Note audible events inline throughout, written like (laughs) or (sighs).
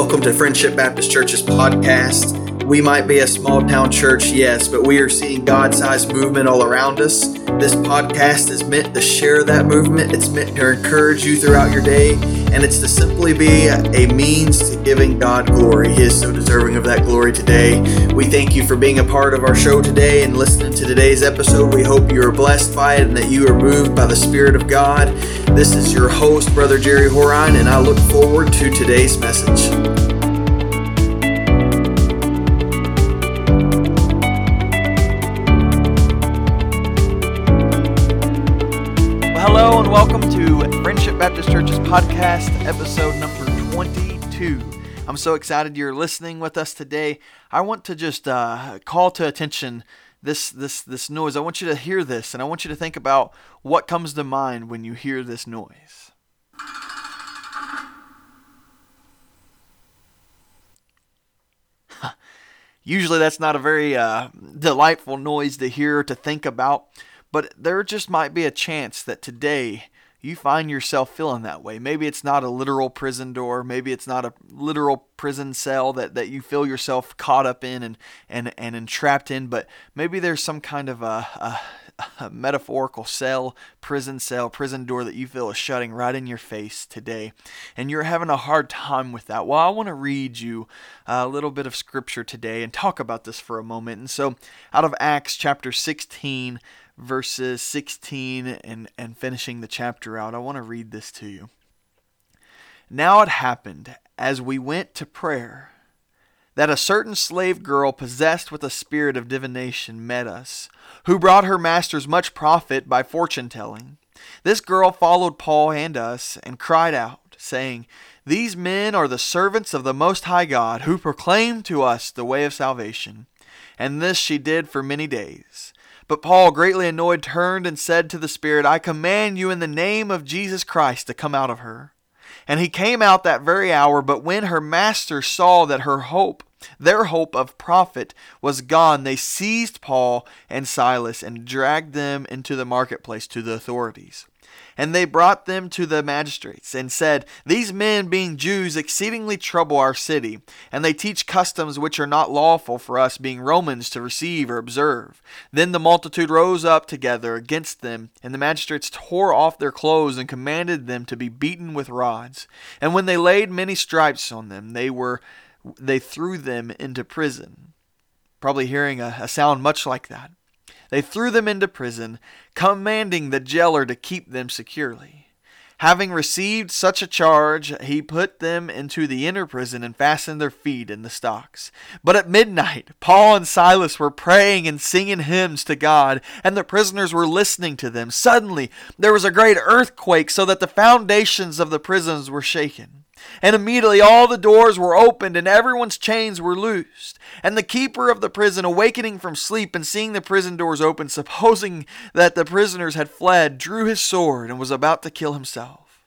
Welcome to Friendship Baptist Church's podcast. We might be a small town church, yes, but we are seeing God sized movement all around us. This podcast is meant to share that movement, it's meant to encourage you throughout your day, and it's to simply be a means to giving God glory. He is so deserving of that glory today. We thank you for being a part of our show today and listening to today's episode. We hope you are blessed by it and that you are moved by the Spirit of God. This is your host, Brother Jerry Horine, and I look forward to today's message. Baptist Church's podcast, episode number 22. I'm so excited you're listening with us today. I want to just uh, call to attention this this this noise. I want you to hear this, and I want you to think about what comes to mind when you hear this noise. (laughs) Usually, that's not a very uh, delightful noise to hear, to think about. But there just might be a chance that today you find yourself feeling that way. Maybe it's not a literal prison door, maybe it's not a literal prison cell that, that you feel yourself caught up in and, and, and entrapped in, but maybe there's some kind of a, a, a metaphorical cell, prison cell, prison door that you feel is shutting right in your face today. And you're having a hard time with that. Well, I want to read you a little bit of scripture today and talk about this for a moment. And so, out of Acts chapter 16, verses 16 and, and finishing the chapter out, I want to read this to you. Now it happened, as we went to prayer, that a certain slave girl possessed with a spirit of divination met us, who brought her masters much profit by fortune telling. This girl followed Paul and us, and cried out, saying, These men are the servants of the Most High God, who proclaim to us the way of salvation. And this she did for many days. But Paul, greatly annoyed, turned and said to the Spirit, I command you in the name of Jesus Christ to come out of her. And he came out that very hour, but when her master saw that her hope, their hope of profit, was gone, they seized Paul and Silas and dragged them into the marketplace to the authorities. And they brought them to the magistrates, and said, These men, being Jews, exceedingly trouble our city, and they teach customs which are not lawful for us, being Romans, to receive or observe. Then the multitude rose up together against them, and the magistrates tore off their clothes, and commanded them to be beaten with rods. And when they laid many stripes on them, they were they threw them into prison. Probably hearing a, a sound much like that. They threw them into prison, commanding the jailer to keep them securely. Having received such a charge, he put them into the inner prison and fastened their feet in the stocks. But at midnight, Paul and Silas were praying and singing hymns to God, and the prisoners were listening to them. Suddenly, there was a great earthquake, so that the foundations of the prisons were shaken. And immediately all the doors were opened and everyone's chains were loosed. And the keeper of the prison, awakening from sleep and seeing the prison doors open, supposing that the prisoners had fled, drew his sword and was about to kill himself.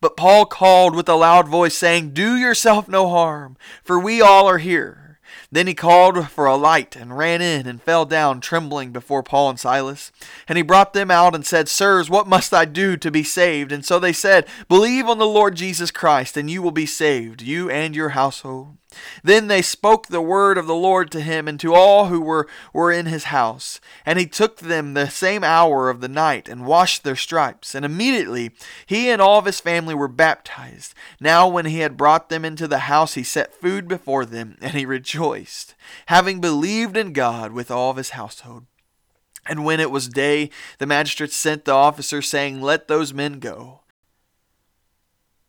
But Paul called with a loud voice, saying, Do yourself no harm, for we all are here. Then he called for a light and ran in and fell down trembling before Paul and Silas. And he brought them out and said, Sirs, what must I do to be saved? And so they said, Believe on the Lord Jesus Christ, and you will be saved, you and your household. Then they spoke the word of the Lord to him and to all who were, were in his house. And he took them the same hour of the night and washed their stripes. And immediately he and all of his family were baptized. Now, when he had brought them into the house, he set food before them, and he rejoiced, having believed in God with all of his household. And when it was day, the magistrates sent the officer, saying, Let those men go.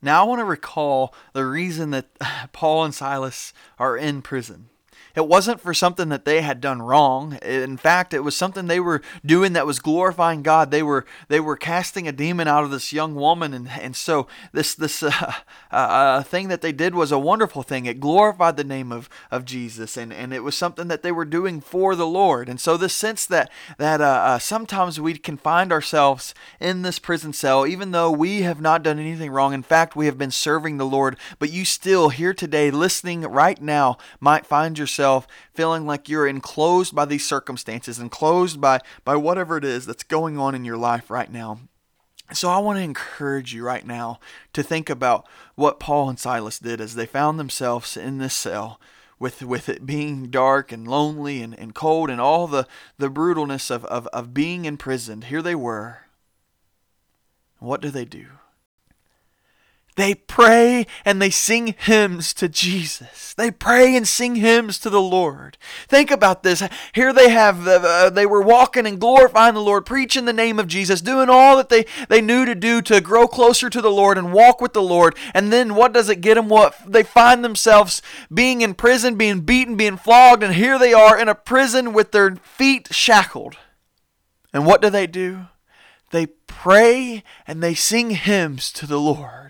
Now, I want to recall the reason that (sighs) Paul and Silas are in prison. It wasn't for something that they had done wrong. In fact, it was something they were doing that was glorifying God. They were they were casting a demon out of this young woman, and and so this this (laughs) uh, uh, uh, thing that they did was a wonderful thing. It glorified the name of of Jesus, and and it was something that they were doing for the Lord. And so this sense that that uh, uh, sometimes we can find ourselves in this prison cell, even though we have not done anything wrong. In fact, we have been serving the Lord, but you still here today, listening right now, might find yourself yourself feeling like you're enclosed by these circumstances, enclosed by, by whatever it is that's going on in your life right now. So I want to encourage you right now to think about what Paul and Silas did as they found themselves in this cell with with it being dark and lonely and, and cold and all the, the brutalness of, of, of being imprisoned. Here they were. What do they do? They pray and they sing hymns to Jesus. They pray and sing hymns to the Lord. Think about this. Here they have, uh, they were walking and glorifying the Lord, preaching the name of Jesus, doing all that they, they knew to do to grow closer to the Lord and walk with the Lord. And then what does it get them? What they find themselves being in prison, being beaten, being flogged, and here they are in a prison with their feet shackled. And what do they do? They pray and they sing hymns to the Lord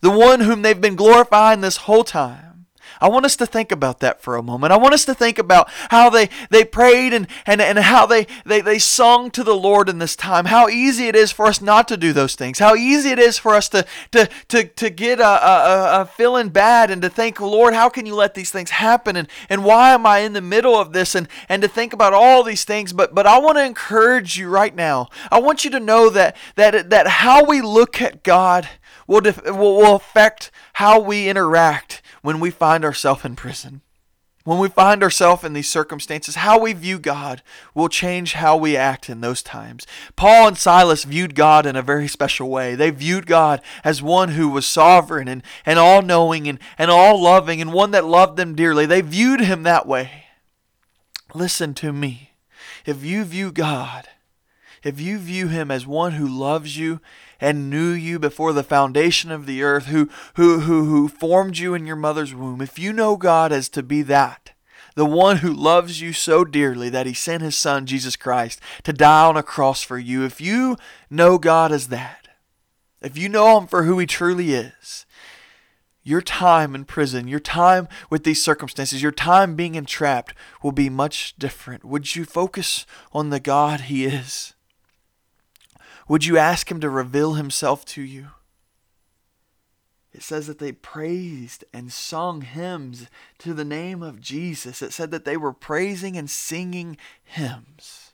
the one whom they've been glorifying this whole time. I want us to think about that for a moment. I want us to think about how they, they prayed and, and, and how they, they, they sung to the Lord in this time. How easy it is for us not to do those things. How easy it is for us to, to, to, to get a, a, a feeling bad and to think, Lord, how can you let these things happen? And, and why am I in the middle of this? And, and to think about all these things. But, but I want to encourage you right now. I want you to know that, that, that how we look at God will, def- will, will affect how we interact when we find ourselves in prison. When we find ourselves in these circumstances, how we view God will change how we act in those times. Paul and Silas viewed God in a very special way. They viewed God as one who was sovereign and, and all knowing and, and all loving and one that loved them dearly. They viewed him that way. Listen to me. If you view God, if you view him as one who loves you and knew you before the foundation of the earth, who, who, who, who formed you in your mother's womb, if you know God as to be that, the one who loves you so dearly that he sent his son, Jesus Christ, to die on a cross for you, if you know God as that, if you know him for who he truly is, your time in prison, your time with these circumstances, your time being entrapped will be much different. Would you focus on the God he is? Would you ask Him to reveal Himself to you? It says that they praised and sung hymns to the name of Jesus. It said that they were praising and singing hymns.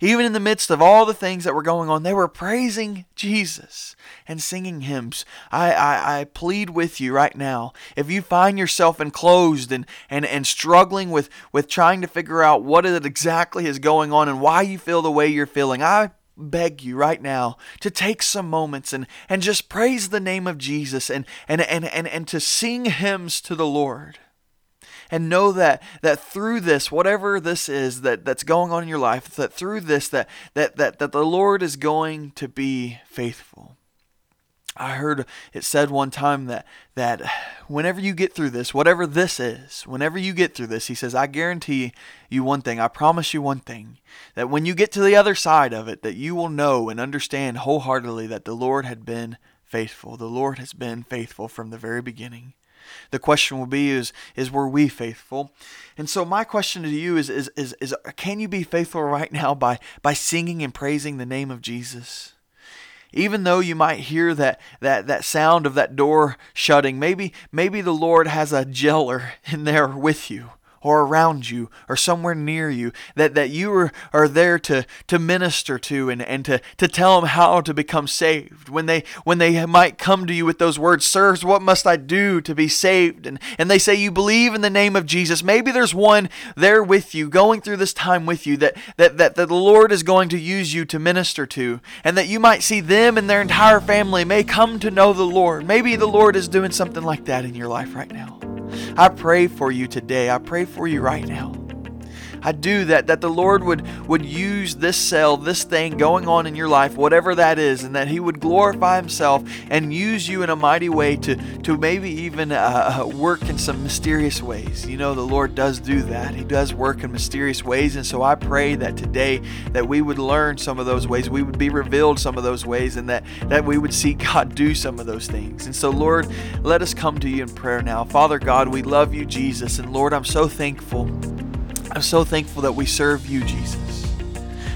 Even in the midst of all the things that were going on, they were praising Jesus and singing hymns. I, I, I plead with you right now. If you find yourself enclosed and, and, and struggling with, with trying to figure out what it exactly is going on and why you feel the way you're feeling, I beg you right now to take some moments and, and just praise the name of Jesus and, and, and, and, and to sing hymns to the Lord. And know that that through this, whatever this is that, that's going on in your life, that through this that, that, that, that the Lord is going to be faithful. I heard it said one time that that whenever you get through this, whatever this is, whenever you get through this, he says, I guarantee you one thing, I promise you one thing, that when you get to the other side of it, that you will know and understand wholeheartedly that the Lord had been faithful. The Lord has been faithful from the very beginning. The question will be is is were we faithful? And so my question to you is is is, is can you be faithful right now by by singing and praising the name of Jesus? Even though you might hear that, that, that sound of that door shutting, maybe, maybe the Lord has a jailer (laughs) in there with you or around you or somewhere near you that, that you are, are there to, to minister to and, and to, to tell them how to become saved. When they when they might come to you with those words, Sirs, what must I do to be saved? And and they say you believe in the name of Jesus. Maybe there's one there with you, going through this time with you that, that, that, that the Lord is going to use you to minister to, and that you might see them and their entire family may come to know the Lord. Maybe the Lord is doing something like that in your life right now. I pray for you today. I pray for you right now. I do that, that the Lord would, would use this cell, this thing going on in your life, whatever that is, and that He would glorify Himself and use you in a mighty way to, to maybe even uh, uh, work in some mysterious ways. You know, the Lord does do that. He does work in mysterious ways. And so I pray that today that we would learn some of those ways, we would be revealed some of those ways, and that, that we would see (laughs) God do some of those things. And so, Lord, let us come to you in prayer now. Father God, we love you, Jesus. And Lord, I'm so thankful I'm so thankful that we serve you, Jesus.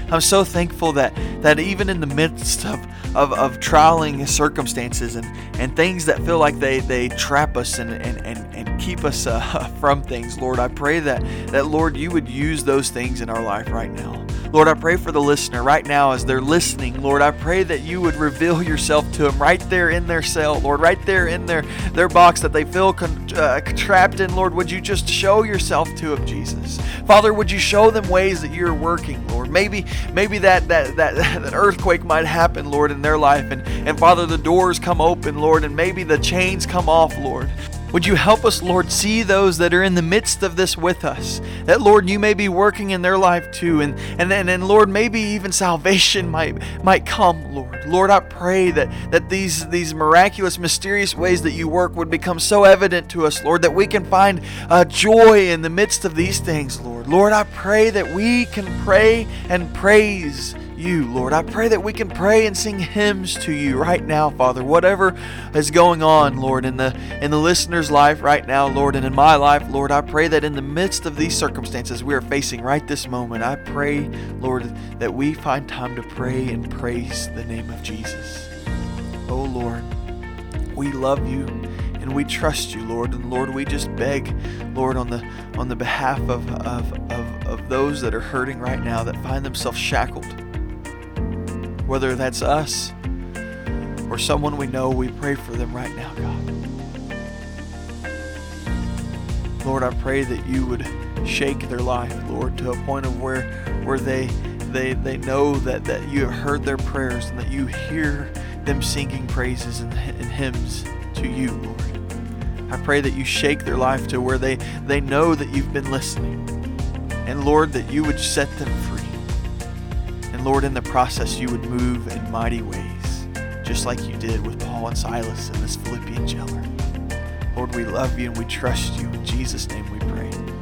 I'm so thankful that, that even in the midst of, of, of trialing circumstances and, and things that feel like they, they trap us and, and, and, and keep us uh, (laughs) from things, Lord, I pray that, that, Lord, you would use those things in our life right now. Lord, I pray for the listener right now as they're listening. Lord, I pray that you would reveal yourself to them right there in their cell, Lord, right there in their, their box that they feel con- uh, trapped in. Lord, would you just show yourself to them, Jesus? Father, would you show them ways that you're working, Lord? Maybe maybe that that that, (laughs) that earthquake might happen, Lord, in their life. And, and Father, the doors come open, Lord, and maybe the chains come off, Lord. Would you help us, Lord, see those that are in the midst of this with us? That, Lord, you may be working in their life too. And, and, and, and Lord, maybe even salvation might, might come, Lord. Lord, I pray that, that these, these miraculous, mysterious ways that you work would become so evident to us, Lord, that we can find uh, joy in the midst of these things, Lord. Lord, I pray that we can pray and praise you, Lord. I pray that we can pray and sing hymns to you right now, Father. Whatever is going on, Lord, in the in the listener's life right now, Lord, and in my life, Lord, I pray that in the midst of these circumstances we are facing right this moment, I pray, Lord, that we find time to pray and praise the name of Jesus. Oh Lord, we love you and we trust you, Lord. And Lord, we just beg, Lord, on the on the behalf of, of, of, of those that are hurting right now, that find themselves shackled whether that's us or someone we know, we pray for them right now, God. Lord, I pray that you would shake their life, Lord, to a point of where where they they they know that that you have heard their prayers and that you hear them singing praises and, and hymns to you, Lord. I pray that you shake their life to where they they know that you've been listening. And Lord, that you would set them free. Lord, in the process, you would move in mighty ways, just like you did with Paul and Silas in this Philippian jailer. Lord, we love you and we trust you. In Jesus' name we pray.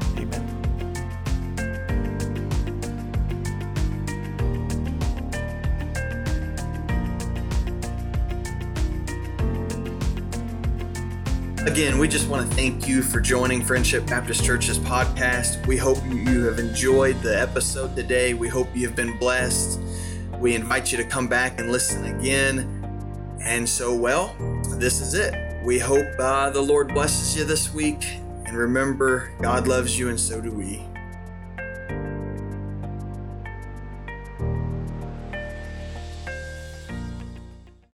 Again, we just want to thank you for joining Friendship Baptist Church's podcast. We hope you have enjoyed the episode today. We hope you have been blessed. We invite you to come back and listen again. And so, well, this is it. We hope uh, the Lord blesses you this week. And remember, God loves you, and so do we.